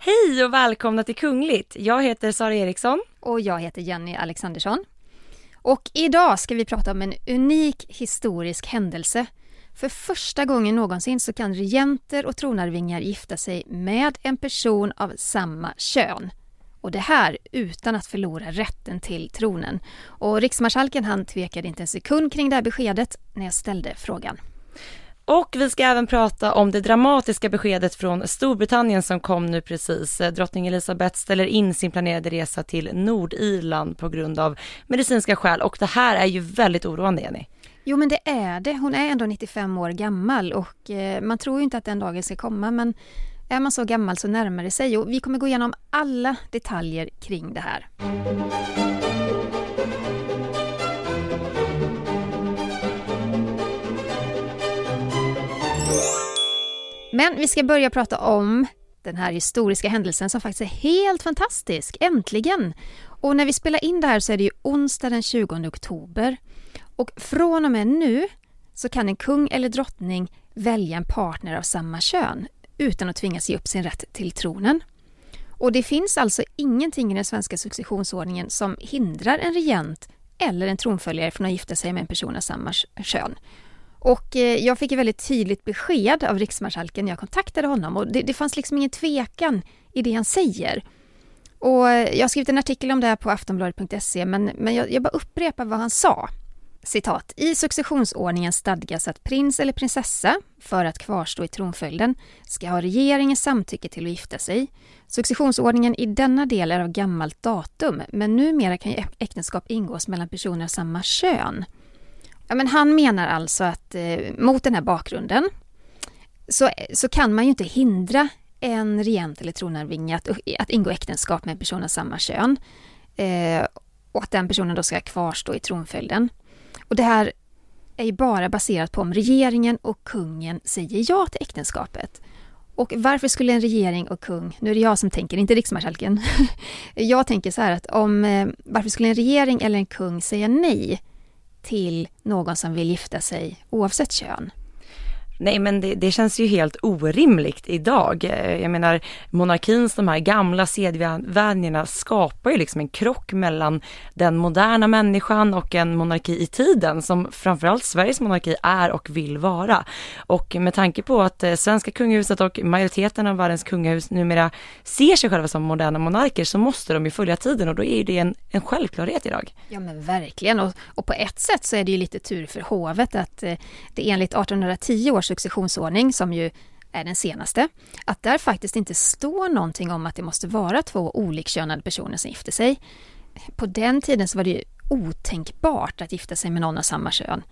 Hej och välkomna till Kungligt. Jag heter Sara Eriksson. Och jag heter Jenny Alexandersson. Och idag ska vi prata om en unik historisk händelse. För första gången någonsin så kan regenter och tronarvingar gifta sig med en person av samma kön. Och det här utan att förlora rätten till tronen. Och riksmarskalken han tvekade inte en sekund kring det här beskedet när jag ställde frågan. Och vi ska även prata om det dramatiska beskedet från Storbritannien som kom nu precis. Eh, drottning Elizabeth ställer in sin planerade resa till Nordirland på grund av medicinska skäl och det här är ju väldigt oroande Jenny. Jo men det är det. Hon är ändå 95 år gammal och eh, man tror ju inte att den dagen ska komma men är man så gammal så närmar det sig och vi kommer gå igenom alla detaljer kring det här. Men vi ska börja prata om den här historiska händelsen som faktiskt är helt fantastisk. Äntligen! Och när vi spelar in det här så är det ju onsdag den 20 oktober. Och från och med nu så kan en kung eller drottning välja en partner av samma kön utan att tvingas ge upp sin rätt till tronen. Och det finns alltså ingenting i den svenska successionsordningen som hindrar en regent eller en tronföljare från att gifta sig med en person av samma kön. Och eh, jag fick ett väldigt tydligt besked av riksmarskalken när jag kontaktade honom och det, det fanns liksom ingen tvekan i det han säger. Och eh, jag har skrivit en artikel om det här på aftonbladet.se men, men jag, jag bara upprepar vad han sa. Citat. I successionsordningen stadgas att prins eller prinsessa, för att kvarstå i tronföljden, ska ha regeringens samtycke till att gifta sig. Successionsordningen i denna del är av gammalt datum, men numera kan ju äktenskap ingås mellan personer av samma kön. Ja, men han menar alltså att eh, mot den här bakgrunden så, så kan man ju inte hindra en regent eller tronarvinge att, att ingå äktenskap med en person av samma kön. Eh, och att den personen då ska kvarstå i tronföljden. Och det här är ju bara baserat på om regeringen och kungen säger ja till äktenskapet. Och varför skulle en regering och kung, nu är det jag som tänker, inte riksmarskalken. jag tänker så här att om, eh, varför skulle en regering eller en kung säga nej till någon som vill gifta sig oavsett kön? Nej men det, det, känns ju helt orimligt idag. Jag menar monarkins de här gamla sedvänjorna skapar ju liksom en krock mellan den moderna människan och en monarki i tiden som framförallt Sveriges monarki är och vill vara. Och med tanke på att eh, svenska kungahuset och majoriteten av världens kungahus numera ser sig själva som moderna monarker så måste de ju följa tiden och då är ju det en, en självklarhet idag. Ja men verkligen och, och på ett sätt så är det ju lite tur för hovet att eh, det enligt 1810 års successionsordning, som ju är den senaste, att där faktiskt inte står någonting om att det måste vara två olikkönade personer som gifter sig. På den tiden så var det ju otänkbart att gifta sig med någon av samma kön.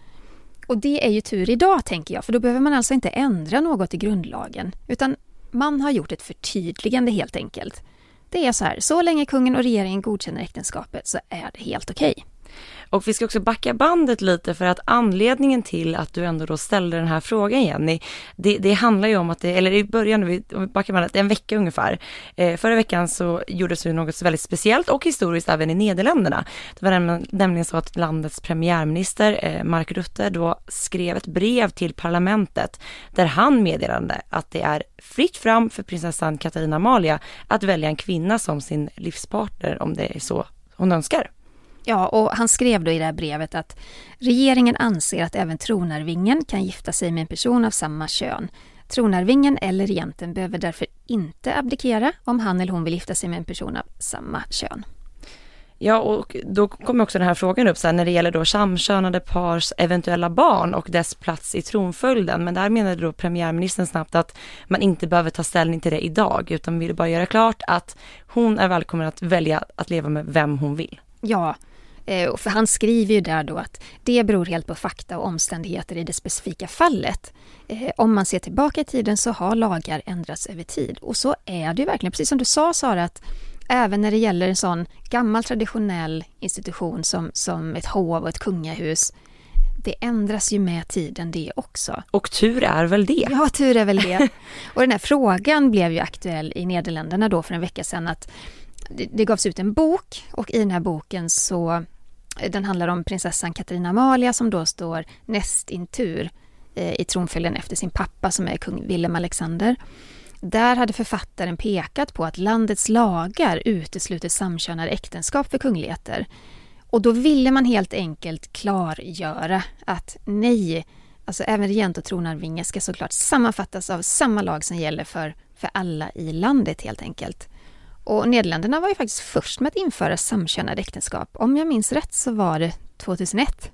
Och det är ju tur idag, tänker jag, för då behöver man alltså inte ändra något i grundlagen, utan man har gjort ett förtydligande helt enkelt. Det är så här, så länge kungen och regeringen godkänner äktenskapet så är det helt okej. Okay. Och vi ska också backa bandet lite för att anledningen till att du ändå då ställde den här frågan Jenny, det, det handlar ju om att det, eller i början, om vi backar bandet, en vecka ungefär. Eh, förra veckan så gjordes det något väldigt speciellt och historiskt även i Nederländerna. Det var nämligen så att landets premiärminister eh, Mark Rutte då skrev ett brev till parlamentet där han meddelade att det är fritt fram för prinsessan Katarina Amalia att välja en kvinna som sin livspartner om det är så hon önskar. Ja, och han skrev då i det här brevet att regeringen anser att även tronarvingen kan gifta sig med en person av samma kön. Tronarvingen eller regenten behöver därför inte abdikera om han eller hon vill gifta sig med en person av samma kön. Ja, och då kommer också den här frågan upp så här, när det gäller då samkönade pars eventuella barn och dess plats i tronföljden. Men där menade då premiärministern snabbt att man inte behöver ta ställning till det idag, utan vill bara göra klart att hon är välkommen att välja att leva med vem hon vill. Ja, Eh, för han skriver ju där då att det beror helt på fakta och omständigheter i det specifika fallet. Eh, om man ser tillbaka i tiden så har lagar ändrats över tid. Och så är det ju verkligen, precis som du sa Sara, att även när det gäller en sån gammal traditionell institution som, som ett hov och ett kungahus det ändras ju med tiden det också. Och tur är väl det? Ja, tur är väl det. Och den här frågan blev ju aktuell i Nederländerna då för en vecka sedan att det gavs ut en bok och i den här boken så den handlar om prinsessan Katarina Amalia som då står näst in tur eh, i tronföljden efter sin pappa som är kung Willem Alexander. Där hade författaren pekat på att landets lagar utesluter samkönade äktenskap för kungligheter. Och då ville man helt enkelt klargöra att nej, alltså även regent och tronarvinge ska såklart sammanfattas av samma lag som gäller för, för alla i landet helt enkelt. Och Nederländerna var ju faktiskt först med att införa samkönade äktenskap. Om jag minns rätt så var det 2001.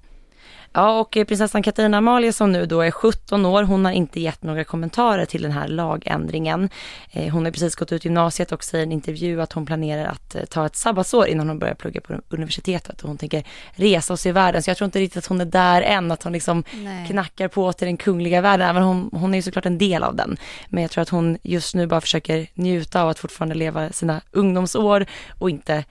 Ja, och prinsessan Katarina Amalia som nu då är 17 år, hon har inte gett några kommentarer till den här lagändringen. Eh, hon har precis gått ut gymnasiet och säger i en intervju att hon planerar att eh, ta ett sabbatsår innan hon börjar plugga på universitetet och hon tänker resa och se världen. Så jag tror inte riktigt att hon är där än, att hon liksom Nej. knackar på till den kungliga världen, även hon, hon är ju såklart en del av den. Men jag tror att hon just nu bara försöker njuta av att fortfarande leva sina ungdomsår och inte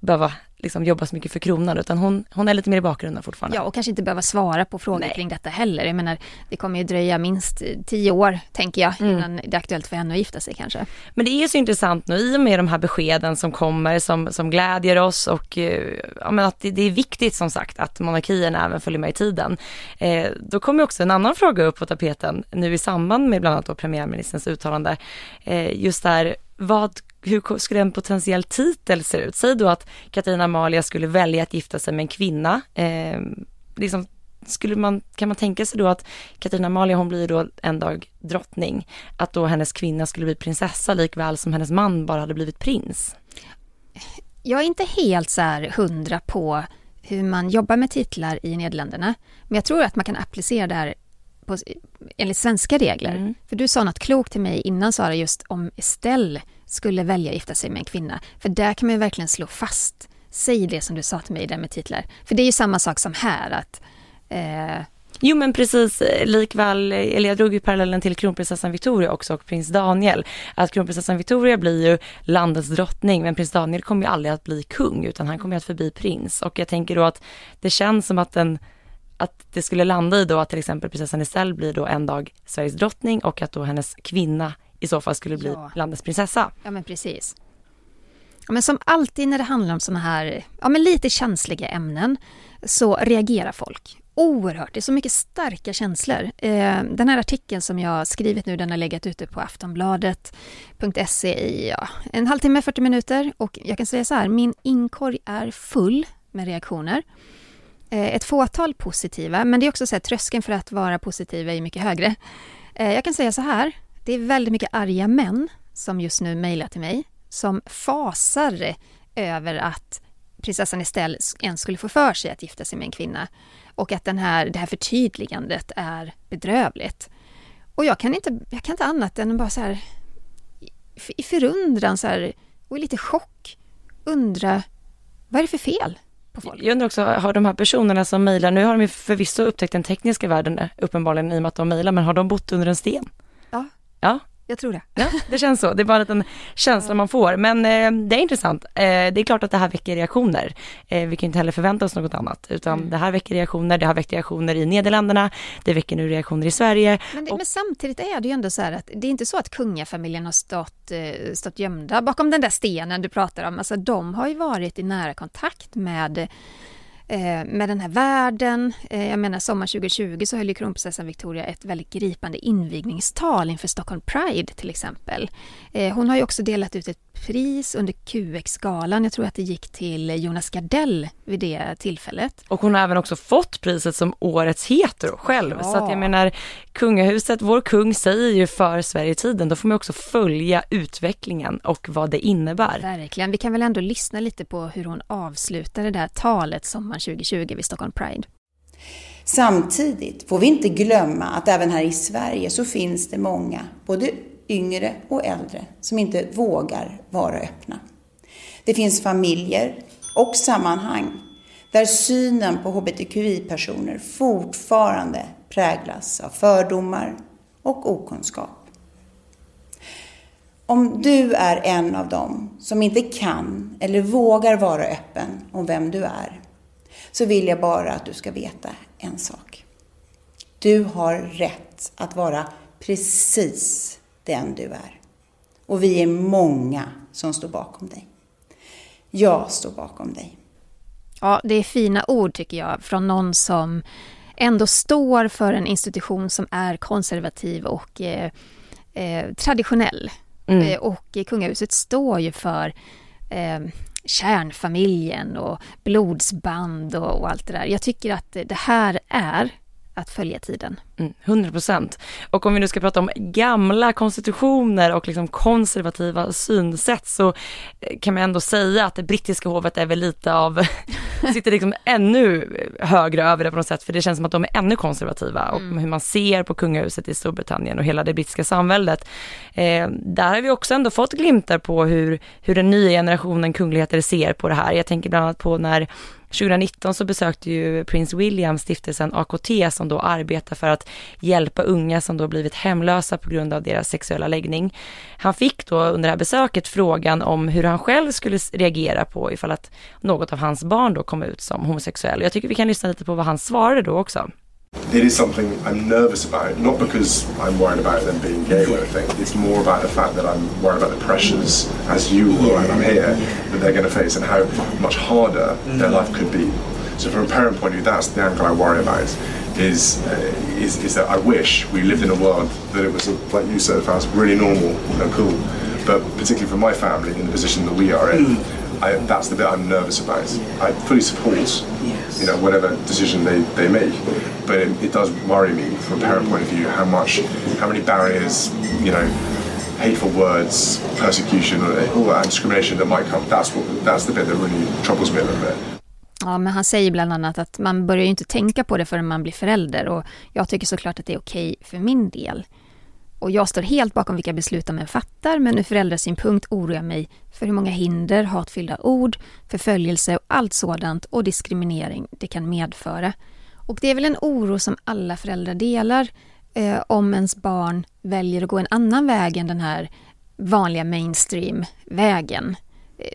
behöva liksom jobba så mycket för kronan utan hon, hon är lite mer i bakgrunden fortfarande. Ja och kanske inte behöva svara på frågor Nej. kring detta heller. Jag menar det kommer ju dröja minst tio år tänker jag mm. innan det är aktuellt för henne att gifta sig kanske. Men det är så intressant nu i och med de här beskeden som kommer som, som glädjer oss och eh, ja, men att det, det är viktigt som sagt att monarkien även följer med i tiden. Eh, då kommer också en annan fråga upp på tapeten nu i samband med bland annat då premiärministerns uttalande. Eh, just där vad hur skulle en potentiell titel se ut? Säg då att Katarina Amalia skulle välja att gifta sig med en kvinna. Eh, liksom, skulle man, kan man tänka sig då att Katarina Amalia, hon blir då en dag drottning, att då hennes kvinna skulle bli prinsessa likväl som hennes man bara hade blivit prins? Jag är inte helt så här hundra på hur man jobbar med titlar i Nederländerna, men jag tror att man kan applicera det här på, enligt svenska regler. Mm. För du sa något klokt till mig innan Sara, just om Estelle skulle välja att gifta sig med en kvinna. För där kan man verkligen slå fast, säg det som du sa till mig där med titlar. För det är ju samma sak som här att eh... Jo men precis, likväl, eller jag drog ju parallellen till kronprinsessan Victoria också och prins Daniel. Att kronprinsessan Victoria blir ju landets drottning men prins Daniel kommer ju aldrig att bli kung utan han kommer att förbli prins. Och jag tänker då att det känns som att den att det skulle landa i då att till exempel prinsessan Estelle blir då en dag Sveriges drottning och att då hennes kvinna i så fall skulle bli ja. landets prinsessa. Ja men precis. Ja, men som alltid när det handlar om sådana här, ja men lite känsliga ämnen så reagerar folk oerhört. Det är så mycket starka känslor. Eh, den här artikeln som jag skrivit nu, den har legat ute på aftonbladet.se i ja, en halvtimme, 40 minuter och jag kan säga så här, min inkorg är full med reaktioner. Eh, ett fåtal positiva, men det är också så att tröskeln för att vara positiv är mycket högre. Eh, jag kan säga så här, det är väldigt mycket arga män som just nu mejlar till mig som fasar över att prinsessan Estelle ens skulle få för sig att gifta sig med en kvinna och att den här, det här förtydligandet är bedrövligt. Och jag kan inte, jag kan inte annat än bara så här i förundran så här, och i lite chock undra vad är det för fel? På folk. Jag undrar också, har de här personerna som mejlar, nu har de ju förvisso upptäckt den tekniska världen uppenbarligen i och med att de mejlar, men har de bott under en sten? Ja. Ja, jag tror det. Ja, det känns så. Det är bara en liten känsla man får. Men eh, det är intressant. Eh, det är klart att det här väcker reaktioner. Eh, vi kan inte heller förvänta oss något annat, utan mm. det här väcker reaktioner. Det har väckt reaktioner i Nederländerna. Det väcker nu reaktioner i Sverige. Men, det, och... men samtidigt är det ju ändå så här att det är inte så att kungafamiljen har stått, eh, stått gömda bakom den där stenen du pratar om. Alltså de har ju varit i nära kontakt med Eh, med den här världen. Eh, jag menar sommar 2020 så höll ju kronprinsessan Victoria ett väldigt gripande invigningstal inför Stockholm Pride till exempel. Eh, hon har ju också delat ut ett pris under QX-galan. Jag tror att det gick till Jonas Gardell vid det tillfället. Och hon har även också fått priset som årets hetero själv. Ja. Så att jag menar, kungahuset, vår kung säger ju för Sverige-tiden, då får man också följa utvecklingen och vad det innebär. Verkligen. Vi kan väl ändå lyssna lite på hur hon avslutade det här talet sommaren 2020 vid Stockholm Pride. Samtidigt får vi inte glömma att även här i Sverige så finns det många, både yngre och äldre, som inte vågar vara öppna. Det finns familjer och sammanhang där synen på hbtqi-personer fortfarande präglas av fördomar och okunskap. Om du är en av dem som inte kan eller vågar vara öppen om vem du är, så vill jag bara att du ska veta en sak. Du har rätt att vara precis den du är. Och vi är många som står bakom dig. Jag står bakom dig. Ja, det är fina ord tycker jag från någon som ändå står för en institution som är konservativ och eh, eh, traditionell. Mm. Eh, och kungahuset står ju för eh, kärnfamiljen och blodsband och, och, allt det där. Jag tycker att det här är att följa tiden. Mm, 100 procent. Och om vi nu ska prata om gamla konstitutioner och liksom konservativa synsätt så eh, kan man ändå säga att det brittiska hovet är väl lite av, sitter liksom ännu högre över det på något sätt för det känns som att de är ännu konservativa och mm. hur man ser på kungahuset i Storbritannien och hela det brittiska samväldet. Eh, där har vi också ändå fått glimtar på hur, hur den nya generationen kungligheter ser på det här. Jag tänker bland annat på när 2019 så besökte ju prins William stiftelsen AKT som då arbetar för att hjälpa unga som då blivit hemlösa på grund av deras sexuella läggning. Han fick då under det här besöket frågan om hur han själv skulle reagera på ifall att något av hans barn då kom ut som homosexuell. Jag tycker vi kan lyssna lite på vad han svarade då också. It is something I'm nervous about, not because I'm worried about them being gay or anything. It's more about the fact that I'm worried about the pressures, as you and I'm here, that they're going to face and how much harder their life could be. So from a parent point of view, that's the angle I worry about. Is, uh, is is that I wish we lived in a world that it was like you said, found really normal and cool. But particularly for my family in the position that we are in, I, that's the bit I'm nervous about. I fully support, you know, whatever decision they, they make, but it, it does worry me from a parent mm. point of view how much, how many barriers, you know, hateful words, persecution, all that discrimination that might come. That's what that's the bit that really troubles me a little bit. Ja, men han säger bland annat att man börjar ju inte tänka på det förrän man blir förälder och jag tycker såklart att det är okej för min del. Och jag står helt bakom vilka beslut de än fattar, men ur föräldrasynpunkt oroar jag mig för hur många hinder, hatfyllda ord, förföljelse och allt sådant och diskriminering det kan medföra. Och det är väl en oro som alla föräldrar delar eh, om ens barn väljer att gå en annan väg än den här vanliga mainstream-vägen.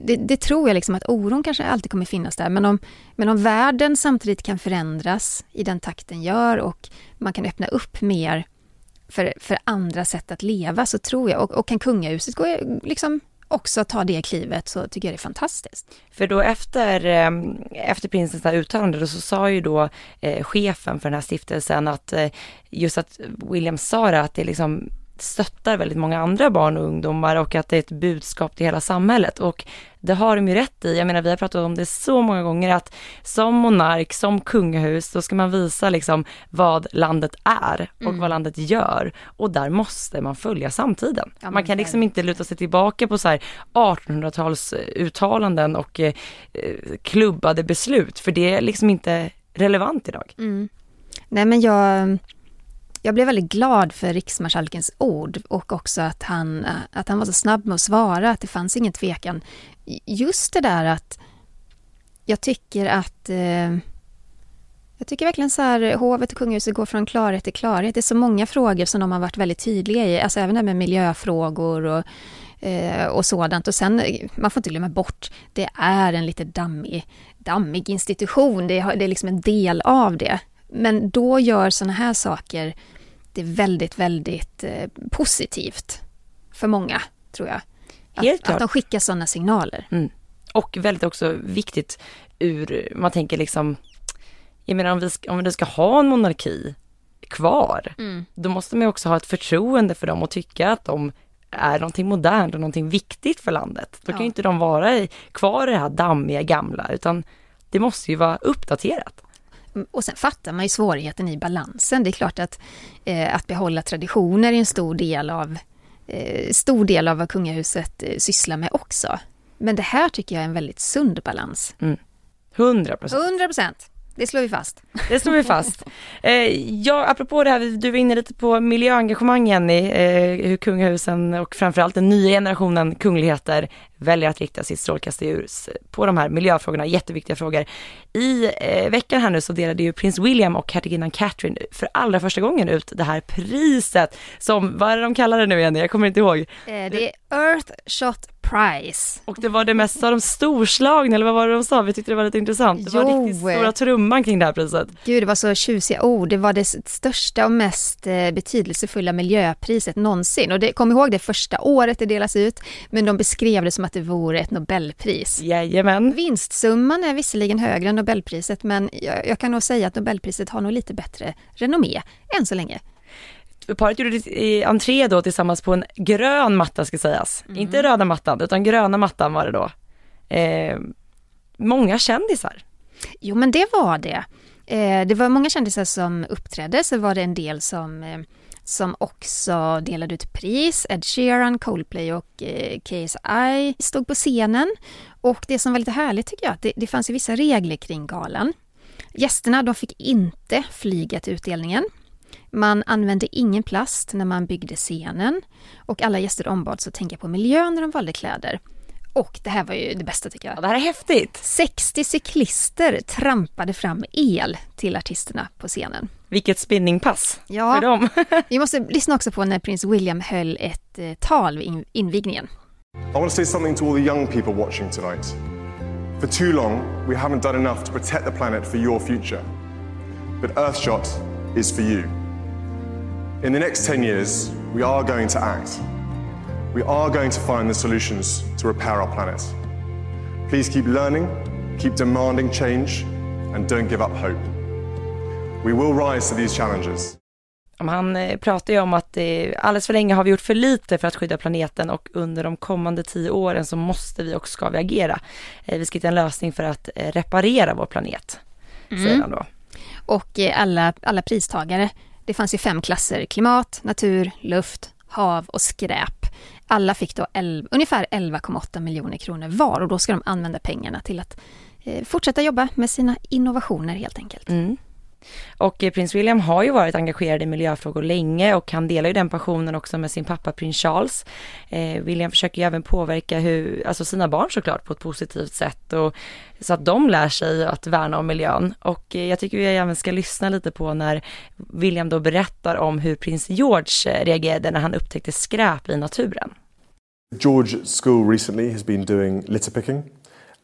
Det, det, tror jag liksom att oron kanske alltid kommer finnas där, men om, men om världen samtidigt kan förändras i den takten gör och man kan öppna upp mer för, för andra sätt att leva så tror jag, och, och kan kungahuset gå, liksom också ta det klivet så tycker jag det är fantastiskt. För då efter, eh, efter prinsens uttalande så sa ju då eh, chefen för den här stiftelsen att eh, just att William sa det att det liksom stöttar väldigt många andra barn och ungdomar och att det är ett budskap till hela samhället. Och det har de ju rätt i. Jag menar, vi har pratat om det så många gånger att som monark, som kungahus, då ska man visa liksom vad landet är och mm. vad landet gör. Och där måste man följa samtiden. Ja, man kan liksom inte luta sig tillbaka på så här 1800-tals uttalanden och eh, klubbade beslut, för det är liksom inte relevant idag. Mm. Nej men jag jag blev väldigt glad för riksmarskalkens ord och också att han, eh, att han var så snabb med att svara, att det fanns ingen tvekan. Just det där att jag tycker att eh, jag tycker verkligen så här, hovet och kungahuset går från klarhet till klarhet. Det är så många frågor som de har varit väldigt tydliga i, alltså även det här med miljöfrågor och, eh, och sådant. Och sen, eh, man får inte glömma bort, det är en lite dammig, dammig institution, det är, det är liksom en del av det. Men då gör sådana här saker det väldigt, väldigt eh, positivt för många, tror jag. Att, att de skickar sådana signaler. Mm. Och väldigt också viktigt ur, man tänker liksom, jag menar om vi ska, om vi ska ha en monarki kvar, mm. då måste man också ha ett förtroende för dem och tycka att de är någonting modernt och någonting viktigt för landet. Då kan ju inte de vara i, kvar i det här dammiga gamla, utan det måste ju vara uppdaterat. Och sen fattar man ju svårigheten i balansen. Det är klart att, eh, att behålla traditioner är en stor del av, eh, stor del av vad kungahuset eh, sysslar med också. Men det här tycker jag är en väldigt sund balans. Mm. 100 procent. 100 procent. Det slår vi fast. Det slår vi fast. Eh, ja, apropå det här, du var inne lite på miljöengagemang Jenny, eh, hur kungahusen och framförallt den nya generationen kungligheter väljer att rikta sitt strålkastarljus på de här miljöfrågorna, jätteviktiga frågor. I eh, veckan här nu så delade ju prins William och hertiginnan Catherine för allra första gången ut det här priset som, vad är det de kallar det nu Jenny? Jag kommer inte ihåg. Eh, det är Earthshot Prize. Och det var det mest av de storslagna, eller vad var det de sa? Vi tyckte det var lite intressant. Det var Jo. riktigt stora trumman kring det här priset. Gud, det var så tjusiga ord. Det var det största och mest eh, betydelsefulla miljöpriset någonsin. Och det, kom ihåg det första året det delas ut, men de beskrev det som att det vore ett Nobelpris. Jajamän. Vinstsumman är visserligen högre än Nobelpriset, men jag, jag kan nog säga att Nobelpriset har nog lite bättre renommé än så länge. Paret gjorde entré då tillsammans på en grön matta ska sägas. Inte röda mattan utan gröna mattan var det då. Eh, många kändisar. Jo, men det var det. Eh, det var många kändisar som uppträdde, så var det en del som, eh, som också delade ut pris. Ed Sheeran, Coldplay och eh, KSI stod på scenen. Och det som var lite härligt tycker jag, att det, det fanns ju vissa regler kring galan. Gästerna de fick inte flyga till utdelningen. Man använde ingen plast när man byggde scenen och alla gäster ombads att tänka på miljön när de valde kläder. Och det här var ju det bästa tycker Ja, jag. det här är häftigt. 60 cyklister trampade fram el till artisterna på scenen. Vilket spinningpass Ja. för dem. Vi måste lyssna också på när prins William höll ett eh, tal vid in- invigningen. I want to say something to all the young people watching tonight. For too long, we haven't done enough to protect the planet for your future. But Earthshot is for you. In the next 10 years, we are going to act. We are going to find the solutions to repair our planet. Please keep learning, keep demanding change, and don't give up hope. We will rise to these challenges. Han eh, pratar ju om att eh, alldeles för länge har vi gjort för lite för att skydda planeten och under de kommande tio åren så måste vi och ska vi agera. Eh, vi ska hitta en lösning för att reparera vår planet, säger han då. Och alla, alla pristagare, det fanns ju fem klasser, klimat, natur, luft, hav och skräp. Alla fick då 11, ungefär 11,8 miljoner kronor var och då ska de använda pengarna till att eh, fortsätta jobba med sina innovationer helt enkelt. Mm. Och eh, prins William har ju varit engagerad i miljöfrågor länge och han delar ju den passionen också med sin pappa prins Charles. Eh, William försöker ju även påverka hur, alltså sina barn såklart på ett positivt sätt och så att de lär sig att värna om miljön. Och eh, jag tycker vi även ska lyssna lite på när William då berättar om hur prins George eh, reagerade när han upptäckte skräp i naturen. George School recently has been doing litter picking,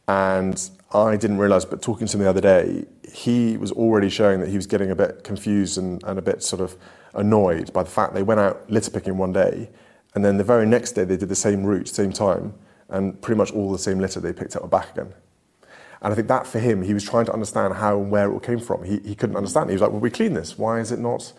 and I didn't realise, but talking to him the other day, he was already showing that he was getting a bit confused and, and a bit sort of annoyed by the fact they went out litter picking one day, and then the very next day they did the same route, same time, and pretty much all the same litter they picked up were back again. And I think that for him, he was trying to understand how and where it all came from. He, he couldn't understand. He was like, "Well, we clean this. Why is it not?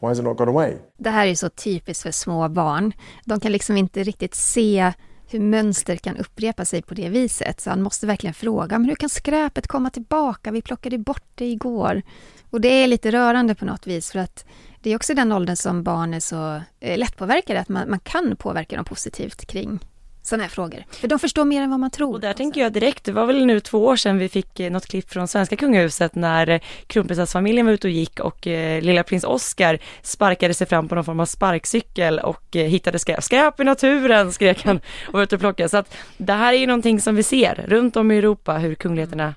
Why has it not gone away?" Det här är så typiskt för små barn. De kan liksom inte riktigt se hur mönster kan upprepa sig på det viset. Så han måste verkligen fråga, men hur kan skräpet komma tillbaka? Vi plockade bort det igår. Och det är lite rörande på något vis, för att det är också den åldern som barn är så eh, lättpåverkade, att man, man kan påverka dem positivt kring sådana här frågor. För de förstår mer än vad man tror. Och där tänker jag direkt, det var väl nu två år sedan vi fick eh, något klipp från svenska kungahuset när eh, kronprinsessfamiljen var ute och gick och eh, lilla prins Oscar sparkade sig fram på någon form av sparkcykel och eh, hittade skräp. Skräp i naturen skrek han och var ute och plockade. Så att det här är ju någonting som vi ser runt om i Europa hur kungligheterna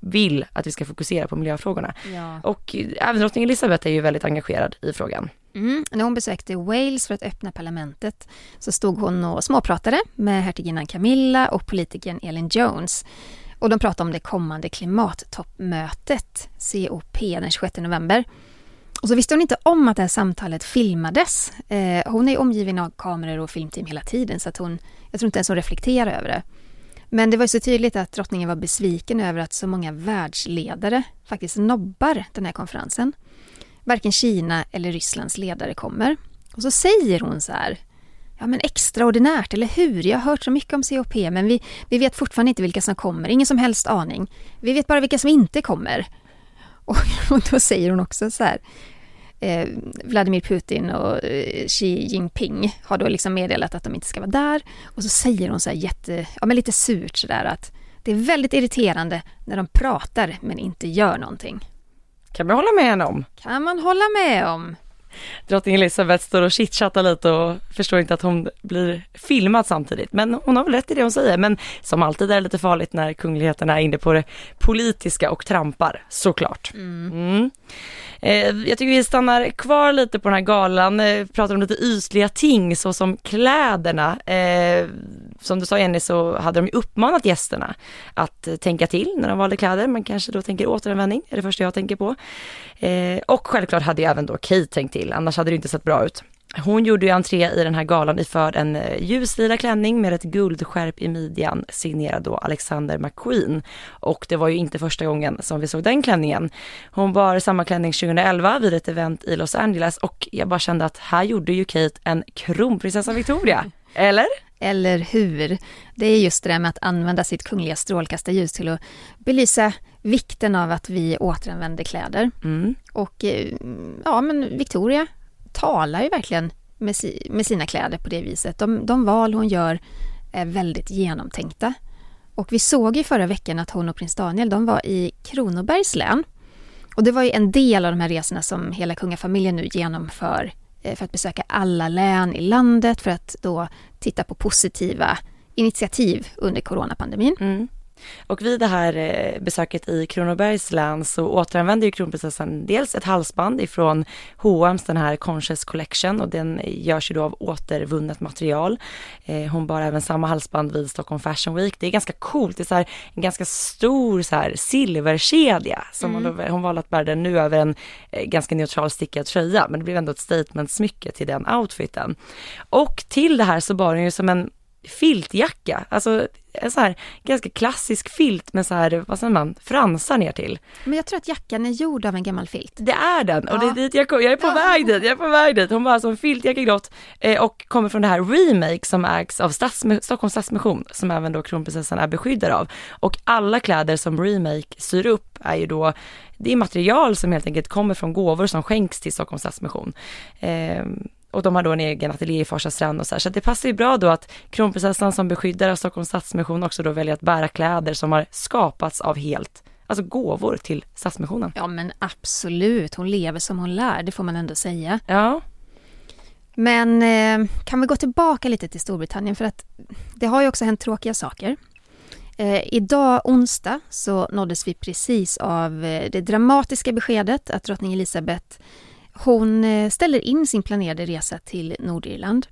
vill att vi ska fokusera på miljöfrågorna. Ja. Och även drottning Elizabeth är ju väldigt engagerad i frågan. Mm. När hon besökte Wales för att öppna parlamentet så stod hon och småpratade med hertiginnan Camilla och politikern Elin Jones. Och de pratade om det kommande klimattoppmötet, COP, den 26 november. Och så visste hon inte om att det här samtalet filmades. Eh, hon är omgiven av kameror och filmteam hela tiden så att hon, jag tror inte ens hon reflekterar över det. Men det var ju så tydligt att drottningen var besviken över att så många världsledare faktiskt nobbar den här konferensen. Varken Kina eller Rysslands ledare kommer. Och så säger hon så här. Ja men extraordinärt, eller hur? Jag har hört så mycket om COP men vi, vi vet fortfarande inte vilka som kommer. Ingen som helst aning. Vi vet bara vilka som inte kommer. Och, och då säger hon också så här. Eh, Vladimir Putin och eh, Xi Jinping har då liksom meddelat att de inte ska vara där. Och så säger hon så här jätte, ja men lite surt sådär att Det är väldigt irriterande när de pratar men inte gör någonting. Kan man hålla med henne om. Kan man hålla med om. Drottning Elizabeth står och chitchattar lite och förstår inte att hon blir filmad samtidigt. Men hon har väl rätt i det hon säger. Men som alltid är det lite farligt när kungligheterna är inne på det politiska och trampar, såklart. Mm. Eh, jag tycker vi stannar kvar lite på den här galan, eh, pratar om lite ytliga ting såsom kläderna. Eh, som du sa Jenny så hade de ju uppmanat gästerna att tänka till när de valde kläder. Man kanske då tänker återanvändning, är det första jag tänker på. Eh, och självklart hade ju även då Kate tänkt till, annars hade det inte sett bra ut. Hon gjorde ju entré i den här galan iförd en eh, ljuslila klänning med ett guldskärp i midjan signerad då Alexander McQueen. Och det var ju inte första gången som vi såg den klänningen. Hon bar samma klänning 2011 vid ett event i Los Angeles och jag bara kände att här gjorde ju Kate en kronprinsessa Victoria. Eller? Eller hur? Det är just det där med att använda sitt kungliga strålkastarljus till att belysa vikten av att vi återanvänder kläder. Mm. Och eh, ja, men Victoria talar ju verkligen med, si, med sina kläder på det viset. De, de val hon gör är väldigt genomtänkta. Och vi såg ju förra veckan att hon och prins Daniel, de var i Kronobergs län. Och det var ju en del av de här resorna som hela kungafamiljen nu genomför eh, för att besöka alla län i landet för att då titta på positiva initiativ under coronapandemin. Mm. Och vid det här eh, besöket i Kronobergs län så återanvänder ju kronprinsessan dels ett halsband ifrån H&M's den här Conscious Collection och den görs ju då av återvunnet material. Eh, hon bar även samma halsband vid Stockholm Fashion Week. Det är ganska coolt, det är så här, en ganska stor så här silverkedja som hon, då, hon valde att bära den nu över en eh, ganska neutral stickad tröja men det blev ändå ett statement-smycke till den outfiten. Och till det här så bar hon ju som en filtjacka, alltså en så här ganska klassisk filt med så här, vad säger man, fransar ner till. Men jag tror att jackan är gjord av en gammal filt. Det är den och det är Ja. dit jag, kom, jag är på Ja. väg dit, jag är på väg dit. Hon var alltså en filtjacka grått eh, och kommer från det här Remake som ägs av Stadsmi- Stockholms Stadsmission som även då kronprinsessan är beskyddad av. Och alla kläder som Remake syr upp är ju då, det är material som helt enkelt kommer från gåvor som skänks till Stockholms Stadsmission. Eh, och de har då en egen ateljé i Farsta strand och så här. Så det passar ju bra då att kronprinsessan som beskyddare av Stockholms Stadsmission också då väljer att bära kläder som har skapats av helt, alltså gåvor till Stadsmissionen. Ja men absolut, hon lever som hon lär, det får man ändå säga. Ja, Men eh, kan vi gå tillbaka lite till Storbritannien för att det har ju också hänt tråkiga saker. Eh, idag onsdag så nåddes vi precis av eh, det dramatiska beskedet att drottning Elizabeth hon eh, ställer in sin planerade resa till Nordirland.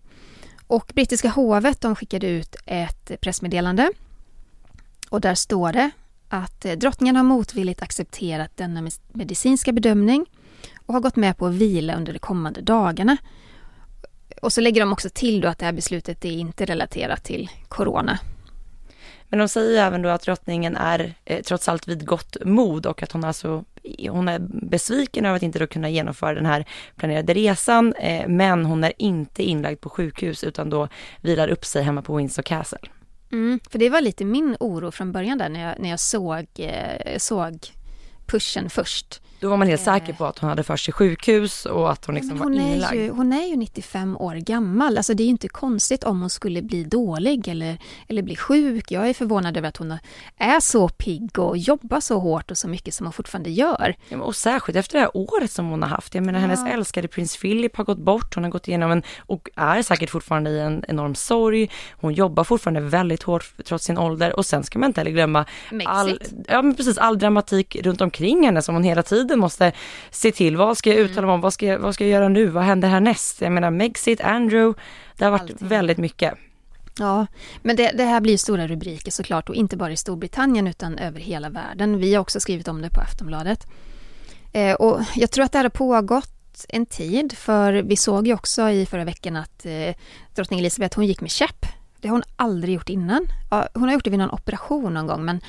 Och brittiska hovet de skickade ut ett pressmeddelande. Och där står det att eh, drottningen har motvilligt accepterat denna medicinska bedömning och har gått med på att vila under de kommande dagarna. Och så lägger de också till då att det här beslutet är inte relaterat till corona. men de säger även då att drottningen är eh, trots allt vid gott mod och att hon alltså hon är besviken över att inte då kunna genomföra den här planerade resan, eh, men hon är inte inlagd på sjukhus utan då vilar upp sig hemma på Windsor Castle. Mm, för det var lite min oro från början där när jag, när jag såg, eh, såg pushen först. Då var man helt Eh. säker på att hon hade förts till sjukhus och att hon liksom hon, var är inlagd. ju, hon är ju 95 år gammal. Alltså det är ju inte konstigt om hon skulle bli dålig eller, eller bli sjuk. Jag är förvånad över att hon är så pigg och jobbar så hårt och så mycket som hon fortfarande gör. Ja, och särskilt efter det här året som hon har haft. Jag menar hennes Ja. älskade prins Philip har gått bort. Hon har gått igenom en, och är säkert fortfarande i en enorm sorg. Hon jobbar fortfarande väldigt hårt trots sin ålder. Och sen ska man inte heller glömma all, ja, men precis, all dramatik runt omkring henne som hon hela tiden måste se till. Vad ska jag uttala mig om? Vad ska, jag, vad ska jag göra nu? Vad händer härnäst? Jag menar Megxit, Andrew. Det har varit Allting. väldigt mycket. Ja, men det, det här blir stora rubriker såklart och inte bara i Storbritannien utan över hela världen. Vi har också skrivit om det på Aftonbladet. Eh, och jag tror att det här har pågått en tid för vi såg ju också i förra veckan att eh, drottning Elizabeth hon gick med käpp. Det har hon aldrig gjort innan. Ja, hon har gjort det vid någon operation någon gång men,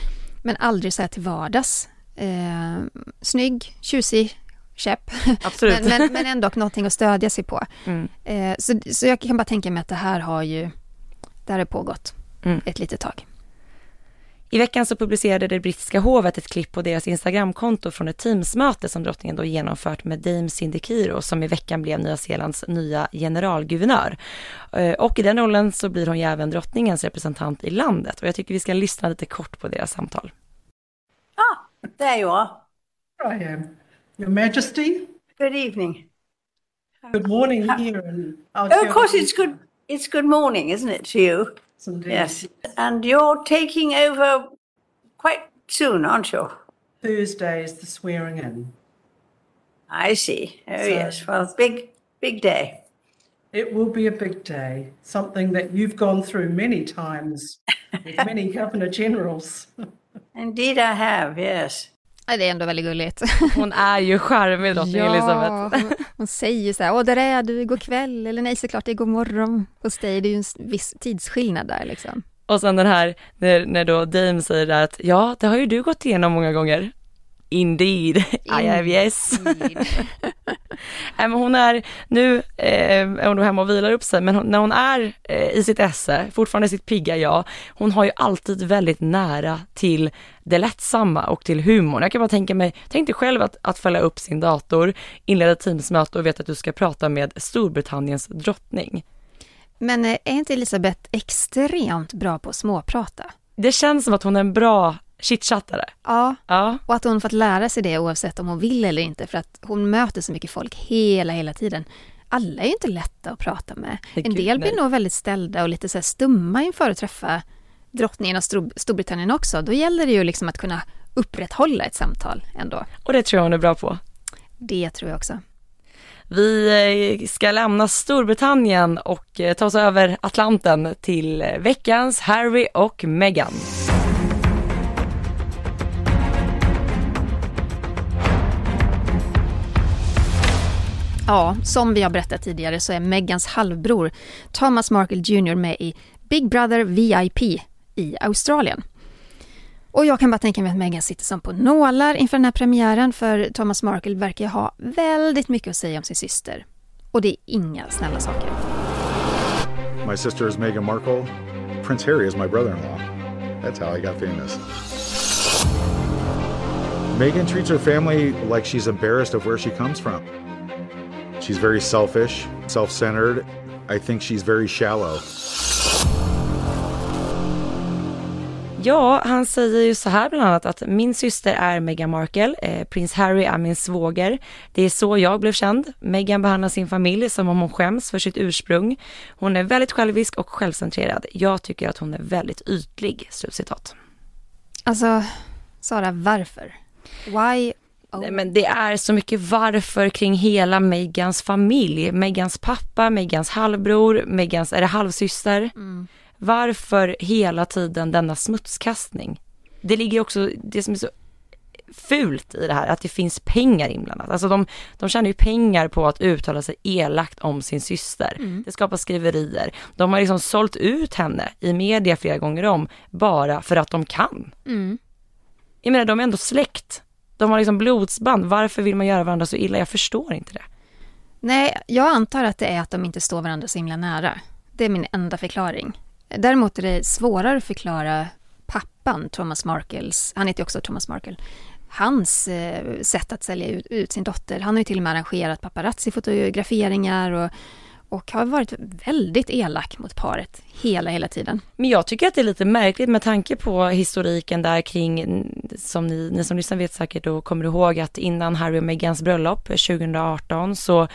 men aldrig så här till vardags. Eh, snygg, tjusig käpp. Absolut. men, men, men ändå någonting att stödja sig på. Mm. Eh, så, så jag kan bara tänka mig att det här har ju det här har pågått Mm. ett litet tag. I veckan så publicerade det brittiska hovet ett klipp på deras Instagramkonto från ett Teamsmöte som drottningen då genomfört med Dame Cindy Kiro som i veckan blev Nya Zeelands nya generalguvernör. Eh, och i den rollen så blir hon ju även drottningens representant i landet och jag tycker vi ska lyssna lite kort på deras samtal. Ah, there you are. Here I am. Your Majesty, Good evening. good morning here in Oh, of course, it's good. It's good morning, isn't it, to you? Indeed. Yes. And you're taking over quite soon, aren't you? Thursday is the swearing in. I see. Oh, So- yes. Well, big, big day. It will be a big day, something that you've gone through many times with many governor generals. Indeed, I have. Yes. Ja, Det är ändå väldigt gulligt. Hon är ju charmig drottning Elizabeth. hon, hon säger så här, åh där är du, god kväll, eller nej såklart det är god morgon hos dig, det är ju en viss tidsskillnad där liksom. Och sen den här, när, när då Dame säger att ja, det har ju du gått igenom många gånger. Indeed, I have yes. Men hon är, nu eh, är hon då hemma och vilar upp sig, men när hon är eh, i sitt esse, fortfarande sitt pigga jag, hon har ju alltid väldigt nära till det lättsamma och till humorn. Jag kan bara tänka mig, tänk dig själv att, att följa upp sin dator, inleda teamsmöte och veta att du ska prata med Storbritanniens drottning. Men eh, är inte Elisabeth extremt bra på att småprata? Det känns som att hon är en bra chitchattare. Ja, Ja, och att hon fått lära sig det oavsett om hon vill eller inte, för att hon möter så mycket folk hela, hela tiden. Alla är ju inte lätta att prata med. Nej, En gud, del blir nej. nog väldigt ställda och lite så här stumma inför att träffa drottningen av Stor- Storbritannien också. Då gäller det ju liksom att kunna upprätthålla ett samtal ändå. och det tror jag hon är bra på. Det tror jag också. Vi eh, ska lämna Storbritannien och eh, ta oss över Atlanten till eh, veckans Harry och Meghan. Ja, som vi har berättat tidigare så är Megans halvbror Thomas Markle Jr med i Big Brother VIP i Australien. Och jag kan bara tänka mig att Meghan sitter som på nålar inför den här premiären för Thomas Markle verkar ju ha väldigt mycket att säga om sin syster. Och det är inga snälla saker. My sister is Meghan Markle. Prince Harry is my brother in law. That's how I got famous. Meghan treats her family like she's embarrassed of where she comes from. She's very selfish, self centered. I think she's very shallow. Ja, han säger ju så här bland annat att min syster är Meghan Markle, eh, prins Harry är min svåger. Det är så jag blev känd. Meghan behandlar sin familj som om hon skäms för sitt ursprung. Hon är väldigt självisk och självcentrerad. Jag tycker att hon är väldigt ytlig. Slutcitat. Alltså, Sara, varför? Why? Oh. Nej, men det är så mycket varför kring hela Megans familj. Megans pappa, Megans halvbror, Megans, är det halvsyster? Varför hela tiden denna smutskastning? Det ligger också, det som är så fult i det här, att det finns pengar inblandat. Alltså de, de tjänar ju pengar på att uttala sig elakt om sin syster. Det skapar skriverier. De har liksom sålt ut henne i media flera gånger om, bara för att de kan. Jag menar, de är ändå släkt. De har liksom blodsband. Varför vill man göra varandra så illa? Jag förstår inte det. Nej, jag antar att det är att de inte står varandra så himla nära. Det är min enda förklaring. Däremot är det svårare att förklara pappan, Thomas Markles, han heter ju också Thomas Markle, hans eh, sätt att sälja ut, ut sin dotter. Han har ju till och med arrangerat paparazzi-fotograferingar och, och har varit väldigt elak mot paret hela, hela tiden. Men jag tycker att det är lite märkligt med tanke på historiken där kring, som ni, ni som lyssnar vet säkert och kommer ihåg att innan Harry och Megans bröllop 2018 så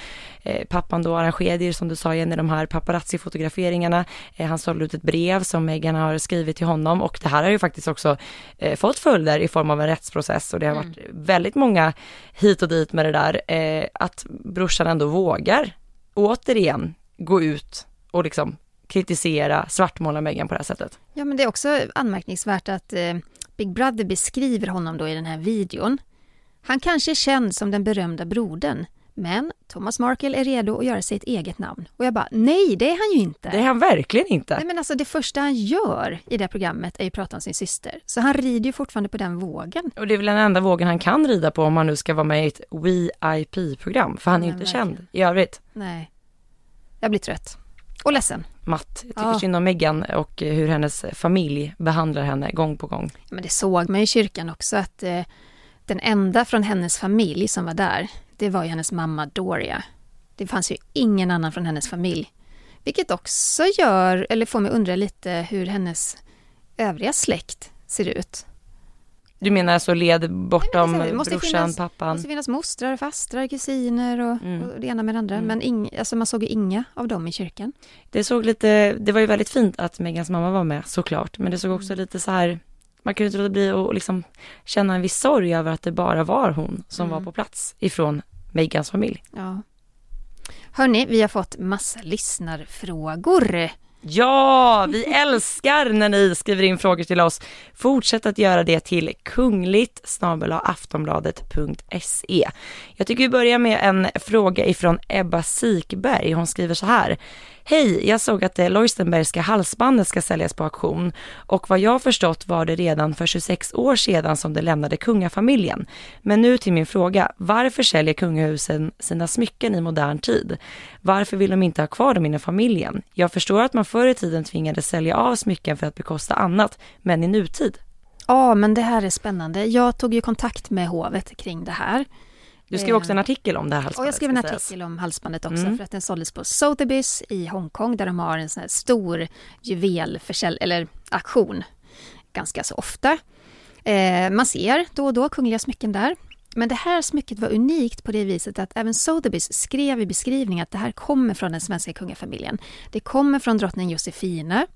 eh, pappan då arrangerade som du sa Jenny de här paparazzi-fotograferingarna. Eh, han sålde ut ett brev som Meghan har skrivit till honom och det här har ju faktiskt också eh, fått följder i form av en rättsprocess och det har varit väldigt många hit och dit med det där. Eh, att brorsan ändå vågar återigen gå ut och liksom kritisera, svartmåla Meghan på det här sättet. Ja, men det är också anmärkningsvärt att eh, Big Brother beskriver honom då i den här videon. Han kanske är känd som den berömda brodern, men Thomas Markle är redo att göra sig ett eget namn. Och jag bara, nej, det är han ju inte. Det är han verkligen inte. Nej, men alltså det första han gör i det programmet är ju att prata om sin syster. Så han rider ju fortfarande på den vågen. Och det är väl den enda vågen han kan rida på om han nu ska vara med i ett VIP-program, för han är ju inte verkligen. känd i övrigt. Nej, jag blir trött. Och ledsen. matt. Jag tycker Ja. synd om Meghan och eh, hur hennes familj behandlar henne gång på gång. Men det såg man i kyrkan också att eh, den enda från hennes familj som var där, det var ju hennes mamma Doria. Det fanns ju ingen annan från hennes familj. Vilket också gör, eller får mig undra lite hur hennes övriga släkt ser ut. Du menar alltså led bortom Nej, det måste brorsan, finnas- Det pappan? måste finnas mostrar, fastrar, kusiner och, Mm. och det ena med det andra. Men ing, alltså man såg ju inga av dem i kyrkan. Det såg lite, det var ju väldigt fint att Megans mamma var med såklart, men det såg Mm. också lite så här, man kunde inte låta bli att liksom känna en viss sorg över att det bara var hon som Mm. var på plats ifrån Megans familj. Ja. Hörni, vi har fått massa lyssnarfrågor. Ja, vi älskar när ni skriver in frågor till oss. Fortsätt att göra det till kungligt aftonbladet.se. Jag tycker vi börjar med en fråga ifrån Ebba Sikberg. Hon skriver så här. Hej, jag såg att eh, det Leustenbergska halsbandet ska säljas på auktion och vad jag förstått var det redan för 26 år sedan som det lämnade kungafamiljen. Men nu till min fråga, varför säljer kungahusen sina smycken i modern tid? Varför vill de inte ha kvar dem inom familjen? Jag förstår att man förr i tiden tvingades sälja av smycken för att bekosta annat, men i nutid? Ja, men det här är spännande. Jag tog ju kontakt med hovet kring det här. Du skrev också en artikel om det här Och halsbandet. jag skrev en sägas. artikel om halsbandet också Mm. för att den såldes på Sotheby's i Hongkong där de har en sån här stor juvelförsäljning, eller auktion, ganska så ofta. Eh, man ser då och då kungliga smycken där. Men det här smycket var unikt på det viset att även Sotheby's skrev i beskrivningen att det här kommer från den svenska kungafamiljen. Det kommer från drottning Josefina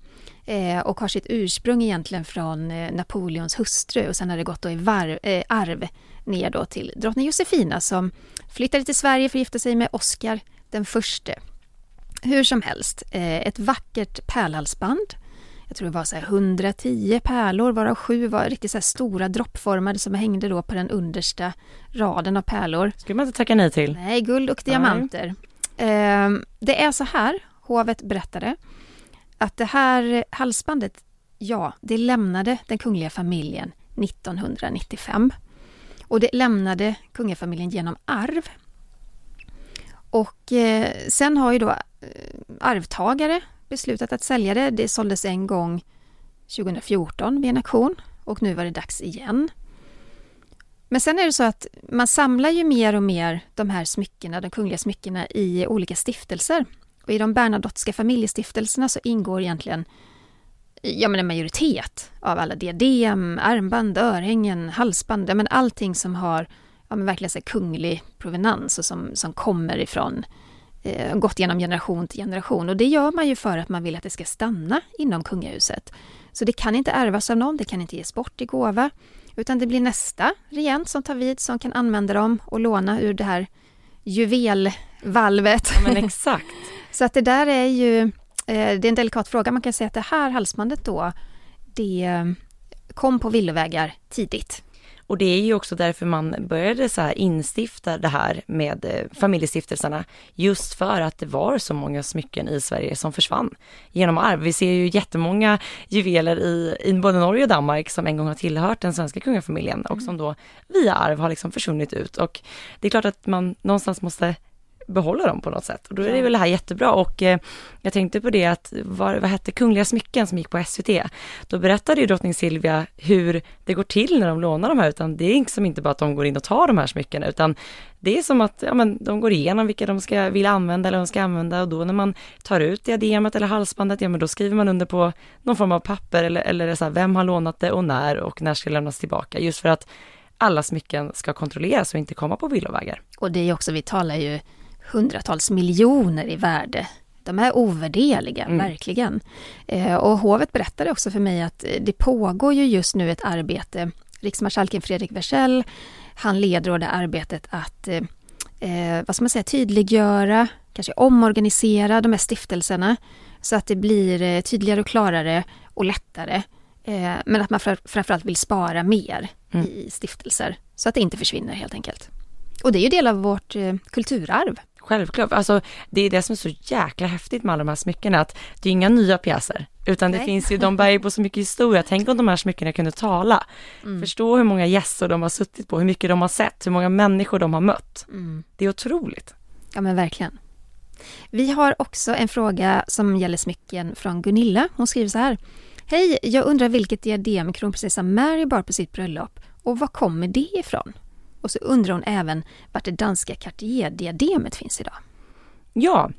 eh, och har sitt ursprung egentligen från eh, Napoleons hustru och sen har det gått då i var, eh, arv ner då till drottning Josefina som flyttade till Sverige för att gifta sig med Oscar den förste. Hur som helst, eh, ett vackert pärlhalsband. Jag tror det var så här 110 pärlor varav sju var riktigt så stora droppformade som hängde då på den understa raden av pärlor. Skulle man inte tacka nej till? Nej, guld och diamanter. Eh, det är så här, hovet berättade, att det här halsbandet, ja, det lämnade den kungliga familjen 1995. Och det lämnade kungafamiljen genom arv. Och eh, sen har ju då eh, arvtagare beslutat att sälja det. Det såldes en gång 2014 vid en auktion och nu var det dags igen. Men sen är det så att man samlar ju mer och mer de här smyckena, de kungliga smyckena i olika stiftelser. Och i de Bernadottska familjestiftelserna så ingår egentligen ja, men en majoritet av alla diadem, armband, örhängen, halsband, ja, men allting som har ja, men verkligen så här kunglig provenans och som, som kommer ifrån, eh, gått genom generation till generation. Och det gör man ju för att man vill att det ska stanna inom kungahuset. Så det kan inte ärvas av någon, det kan inte ges bort i gåva, utan det blir nästa regent som tar vid som kan använda dem och låna ur det här juvelvalvet. Ja, men exakt. Så att det där är ju, eh, det är en delikat fråga. Man kan säga att det här halsbandet då, det eh, kom på villovägar tidigt. Och det är ju också därför man började så här instifta det här med eh, familjestiftelserna. Just för att det var så många smycken i Sverige som försvann genom arv. Vi ser ju jättemånga juveler i, i både Norge och Danmark som en gång har tillhört den svenska kungafamiljen och som då via arv har liksom försvunnit ut. Och det är klart att man någonstans måste behålla dem på något sätt. Och då är det väl det här jättebra och eh, jag tänkte på det att, vad, vad hette Kungliga smycken som gick på SVT? Då berättade ju drottning Silvia hur det går till när de lånar de här, utan det är liksom inte bara att de går in och tar de här smyckena, utan det är som att ja, men, de går igenom vilka de ska vilja använda eller de ska använda och då när man tar ut diademet eller halsbandet, ja men då skriver man under på någon form av papper eller, eller så här, vem har lånat det och när och när ska det lämnas tillbaka, just för att alla smycken ska kontrolleras och inte komma på villovägar. Och det är också, vi talar ju hundratals miljoner i värde. De är ovärdeliga, Mm. verkligen. Eh, och hovet berättade också för mig att eh, det pågår ju just nu ett arbete. Riksmarskalken Fredrik Wersäll, han leder det arbetet att eh, eh, vad ska man säga, tydliggöra, kanske omorganisera de här stiftelserna så att det blir tydligare och klarare och lättare. Eh, men att man framför- framförallt vill spara mer Mm. i stiftelser så att det inte försvinner helt enkelt. Och det är ju del av vårt eh, kulturarv. Självklart, alltså det är det som är så jäkla häftigt med alla de här smyckena, att det är inga nya pjäser, utan det Nej. finns ju, de bär ju på så mycket historia. Tänk om de här smyckena kunde tala. Mm. Förstå hur många gäster de har suttit på, hur mycket de har sett, hur många människor de har mött. Mm. Det är otroligt. Ja men verkligen. Vi har också en fråga som gäller smycken från Gunilla. Hon skriver så här. Hej, jag undrar vilket diadem kronprinsessan Mary bar på sitt bröllop och var kommer det ifrån? Och så undrar hon även vart det danska Cartier-diademet finns idag. Ja,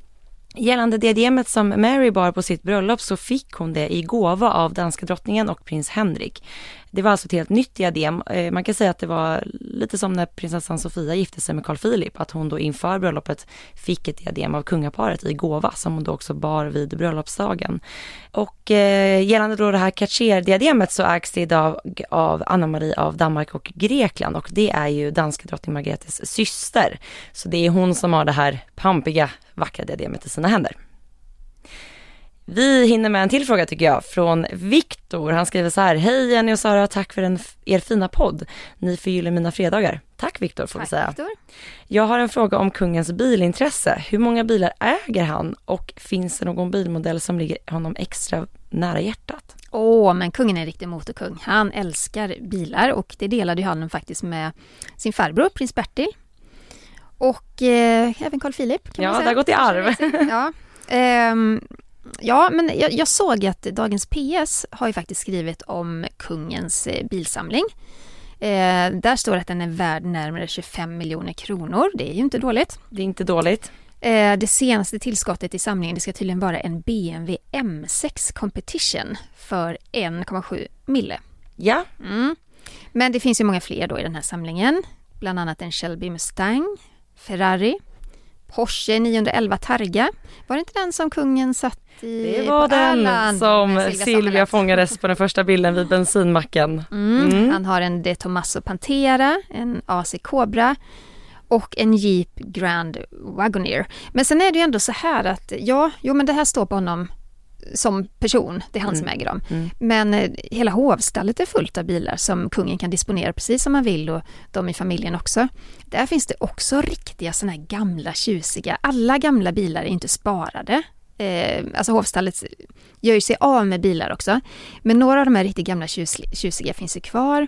Gällande diademet som Mary bar på sitt bröllop så fick hon det i gåva av danska drottningen och prins Henrik. Det var alltså ett helt nytt diadem. Eh, man kan säga att det var lite som när prinsessan Sofia gifte sig med Carl Philip, att hon då inför bröllopet fick ett diadem av kungaparet i gåva som hon då också bar vid bröllopsdagen. Och eh, gällande då det här Cartier-diademet så ägs det idag av Anna-Marie av Danmark och Grekland och det är ju danska drottning Margretes syster. Så det är hon som har det här pampiga, vackra diademet i sina händer. Vi hinner med en till fråga tycker jag från Viktor. Han skriver så här. Hej Jenny och Sara, tack för en, er fina podd. Ni förgyller mina fredagar. Tack Viktor får Tack, vi säga. Viktor. Jag har en fråga om kungens bilintresse. Hur många bilar äger han och finns det någon bilmodell som ligger honom extra nära hjärtat? Åh, men kungen är en riktig motorkung. Han älskar bilar och det delade han faktiskt med sin farbror, prins Bertil. Och eh, även Carl Philip kan Ja, man säga. det har gått i arv. Ja, ehm, ja men jag, jag såg att Dagens PS har ju faktiskt skrivit om kungens eh, bilsamling. Eh, där står att den är värd närmare 25 miljoner kronor. Det är ju inte dåligt. Det är inte dåligt. Eh, det senaste tillskottet i samlingen det ska tydligen vara en BMW M6 Competition för 1,7 mille. Ja, Mm. Men det finns ju många fler då i den här samlingen. Bland annat en Shelby Mustang, Ferrari, Porsche 911 Targa. Var det inte den som kungen satt i det var den Öland som Silvia, Sommerlath? fångades på den första bilden vid bensinmacken. Mm. Mm. Han har en De Tomaso Pantera, en AC Cobra och en Jeep Grand Wagoneer. Men sen är det ju ändå så här att ja, jo men det här står på honom som person, det är han som äger dem. Mm. Men eh, hela hovstallet är fullt av bilar som kungen kan disponera precis som han vill och de i familjen också. Där finns det också riktiga sådana här gamla tjusiga, alla gamla bilar är inte sparade. Eh, alltså hovstallet gör ju sig av med bilar också. Men några av de här riktigt gamla tjus, tjusiga finns ju kvar.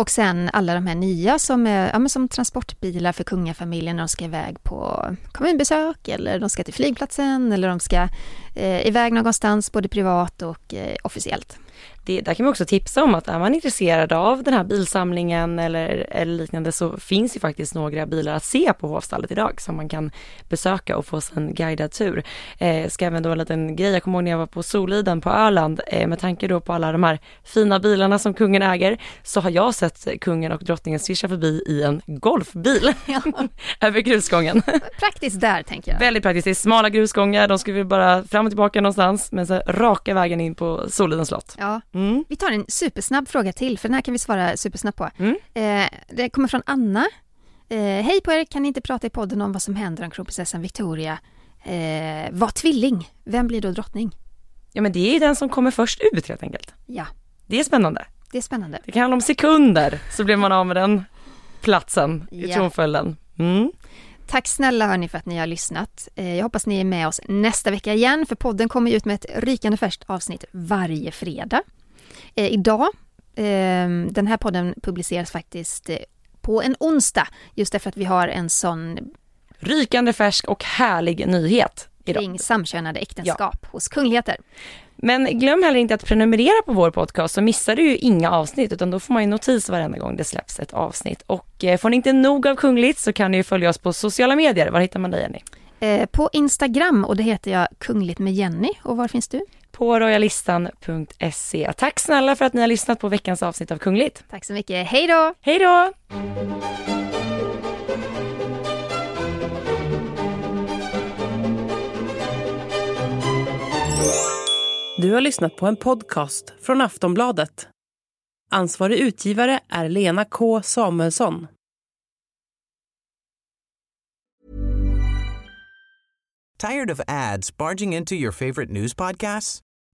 Och sen alla de här nya som är ja, men som transportbilar för kungafamiljen när de ska iväg på kommunbesök eller de ska till flygplatsen eller de ska eh, iväg någonstans både privat och eh, officiellt. Det, där kan vi också tipsa om att är man intresserad av den här bilsamlingen eller, eller liknande så finns ju faktiskt några bilar att se på hovstallet idag som man kan besöka och få en guidad tur. Eh, ska även då en liten grej, jag kommer ihåg när jag var på Soliden på Öland eh, med tanke då på alla de här fina bilarna som kungen äger så har jag sett kungen och drottningen svischa förbi i en golfbil över grusgången. Praktiskt där tänker jag. Väldigt praktiskt, det är smala grusgångar, de skulle bara fram och tillbaka någonstans men så raka vägen in på Solidens slott. Ja. Mm. Vi tar en supersnabb fråga till, för den här kan vi svara supersnabbt på. Mm. Eh, det kommer från Anna. Eh, Hej på er, kan ni inte prata i podden om vad som händer om kronprinsessan Victoria eh, var tvilling? Vem blir då drottning? Ja men det är ju den som kommer först ut helt enkelt. Ja, Det är spännande. det är spännande. Det kan handla om sekunder så blir man av med den platsen i Ja. tronföljden. Mm. Tack snälla hörni för att ni har lyssnat. Eh, Jag hoppas ni är med oss nästa vecka igen, för podden kommer ut med ett rykande färskt avsnitt varje fredag. Eh, idag, eh, den här podden publiceras faktiskt eh, på en onsdag, just därför att vi har en sån Rykande färsk och härlig nyhet idag. kring samkönade äktenskap hos kungligheter. Men glöm heller inte att prenumerera på vår podcast så missar du ju inga avsnitt utan då får man ju notis varenda gång det släpps ett avsnitt. Och eh, får ni inte nog av kungligt så kan ni ju följa oss på sociala medier. Var hittar man dig Jenny? Eh, På Instagram, och det heter jag Kungligt med Jenny. Och var finns du? På royalistan.se. Tack snälla för att ni har lyssnat på veckans avsnitt av Kungligt. Tack så mycket. Hej då! Hej då! Du har lyssnat på en podcast från Aftonbladet. Ansvarig utgivare är Lena K Samuelsson. Tired of ads barging into your favorite news podcasts?